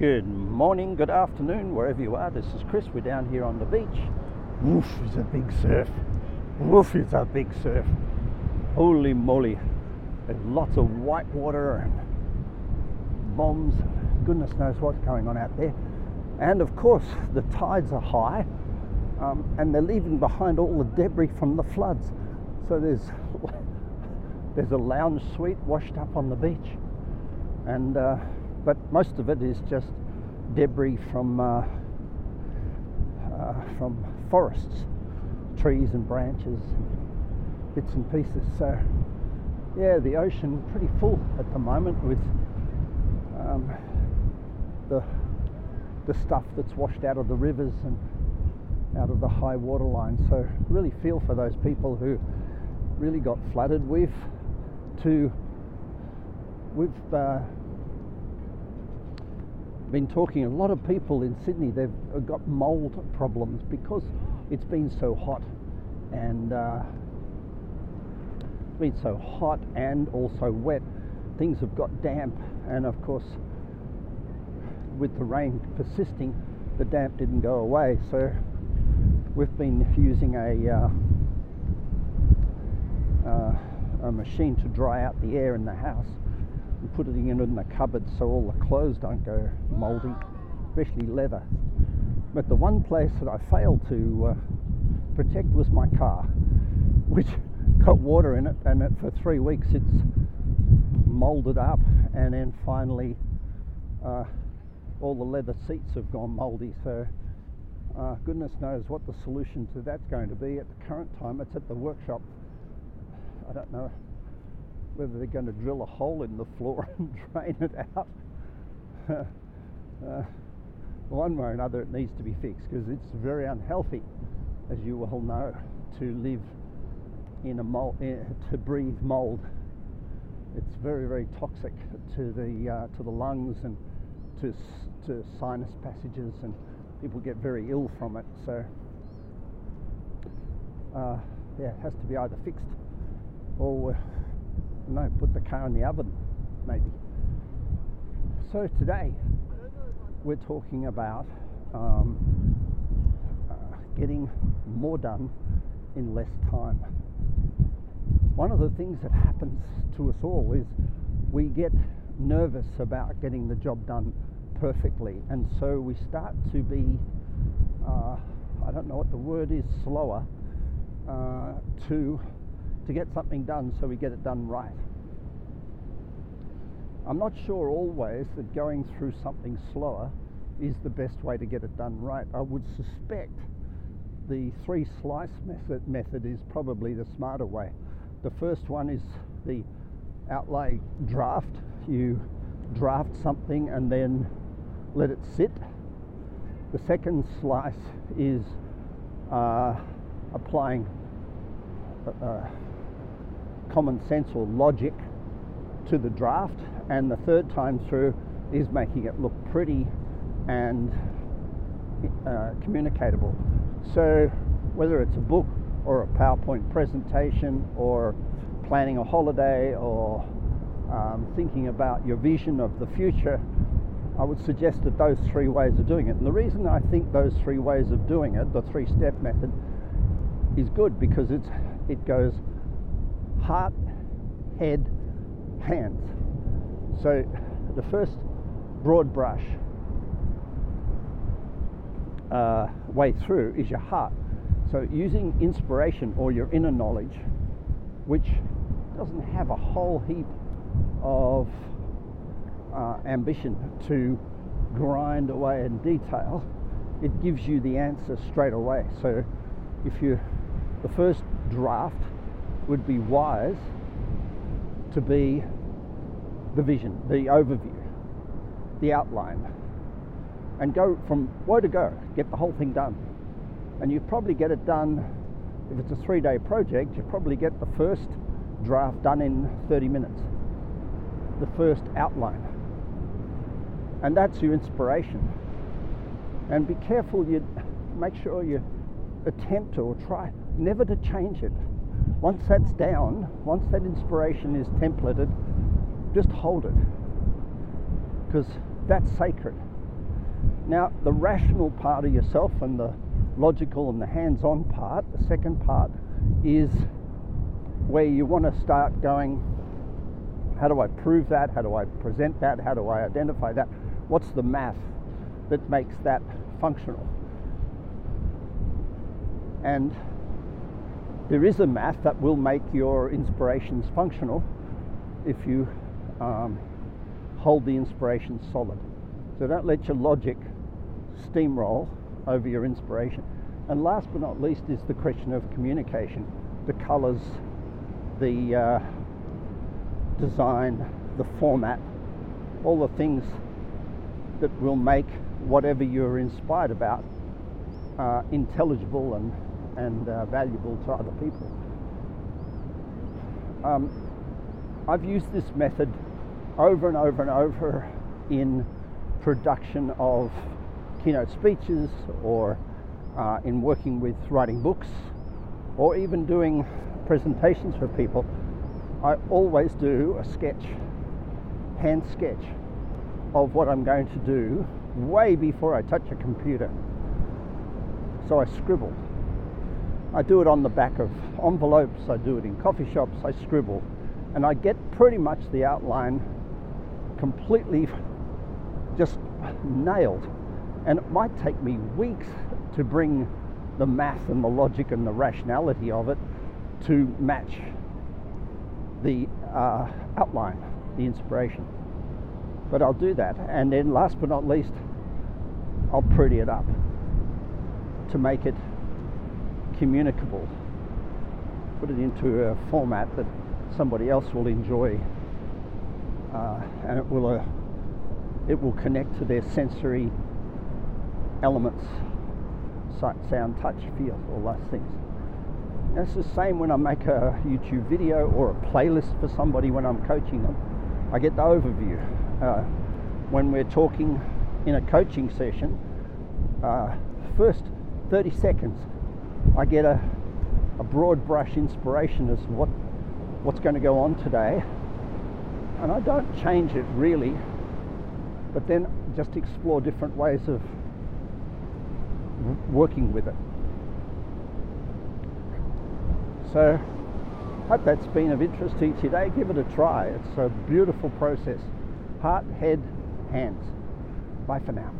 Good morning, good afternoon, wherever you are. This is Chris. We're down here on the beach. Woof is a big surf. Woof is a big surf. Holy moly. There's lots of white water and bombs. Goodness knows what's going on out there. And of course, the tides are high um, and they're leaving behind all the debris from the floods. So there's, there's a lounge suite washed up on the beach. And uh, but most of it is just debris from uh, uh, from forests, trees and branches, bits and pieces. So yeah, the ocean pretty full at the moment with um, the the stuff that's washed out of the rivers and out of the high water line. So really feel for those people who really got flooded. We've to we've uh, been talking a lot of people in Sydney they've got mold problems because it's been so hot and uh, it's been so hot and also wet. Things have got damp and of course with the rain persisting the damp didn't go away. So we've been using a uh, uh, a machine to dry out the air in the house putting it in the cupboard so all the clothes don't go mouldy, especially leather. But the one place that I failed to uh, protect was my car, which got water in it, and it, for three weeks it's moulded up, and then finally uh, all the leather seats have gone mouldy. So uh, goodness knows what the solution to that's going to be. At the current time, it's at the workshop. I don't know whether they're going to drill a hole in the floor and drain it out. uh, one way or another, it needs to be fixed because it's very unhealthy, as you well know, to live in a mold, to breathe mold. It's very, very toxic to the uh, to the lungs and to to sinus passages, and people get very ill from it. So, uh, yeah, it has to be either fixed or no, put the car in the oven, maybe. So today we're talking about um, uh, getting more done in less time. One of the things that happens to us all is we get nervous about getting the job done perfectly, and so we start to be, uh, I don't know what the word is, slower uh, to to get something done so we get it done right. I'm not sure always that going through something slower is the best way to get it done right. I would suspect the three slice method, method is probably the smarter way. The first one is the outlay draft. You draft something and then let it sit. The second slice is uh, applying uh, uh common sense or logic to the draft, and the third time through is making it look pretty and uh, communicatable. So, whether it's a book or a PowerPoint presentation or planning a holiday or um, thinking about your vision of the future, I would suggest that those three ways of doing it. And the reason I think those three ways of doing it, the three step method, is good because it's, it goes heart, head, hands. So the first broad brush uh, way through is your heart. So using inspiration or your inner knowledge, which doesn't have a whole heap of uh, ambition to grind away in detail, it gives you the answer straight away. So if you, the first draft would be wise to be the vision, the overview, the outline, and go from where to go, get the whole thing done. And you probably get it done, if it's a three day project, you probably get the first draft done in 30 minutes, the first outline. And that's your inspiration. And be careful you make sure you attempt or try never to change it once that's down, once that inspiration is templated, just hold it because that's sacred. Now, the rational part of yourself and the logical and the hands on part, the second part, is where you want to start going how do I prove that? How do I present that? How do I identify that? What's the math that makes that functional? And there is a math that will make your inspirations functional if you um, hold the inspiration solid. So don't let your logic steamroll over your inspiration. And last but not least is the question of communication, the colors, the uh, design, the format, all the things that will make whatever you're inspired about uh, intelligible and, and uh, valuable to other people. Um, I've used this method over and over and over in production of keynote speeches or uh, in working with writing books or even doing presentations for people I always do a sketch, hand sketch of what I'm going to do way before I touch a computer. So I scribble. I do it on the back of envelopes, I do it in coffee shops, I scribble. And I get pretty much the outline completely just nailed. And it might take me weeks to bring the math and the logic and the rationality of it to match the uh, outline, the inspiration. But I'll do that. And then, last but not least, I'll pretty it up to make it communicable. Put it into a format that somebody else will enjoy, uh, and it will uh, it will connect to their sensory elements, sight, sound, touch, feel, all those things. It's the same when I make a YouTube video or a playlist for somebody when I'm coaching them. I get the overview. Uh, when we're talking in a coaching session, uh, first 30 seconds, I get a, a broad brush inspiration as what, what's going to go on today. And I don't change it really, but then just explore different ways of working with it. So, hope that's been of interest to you today. Give it a try. It's a beautiful process. Heart, head, hands. Bye for now.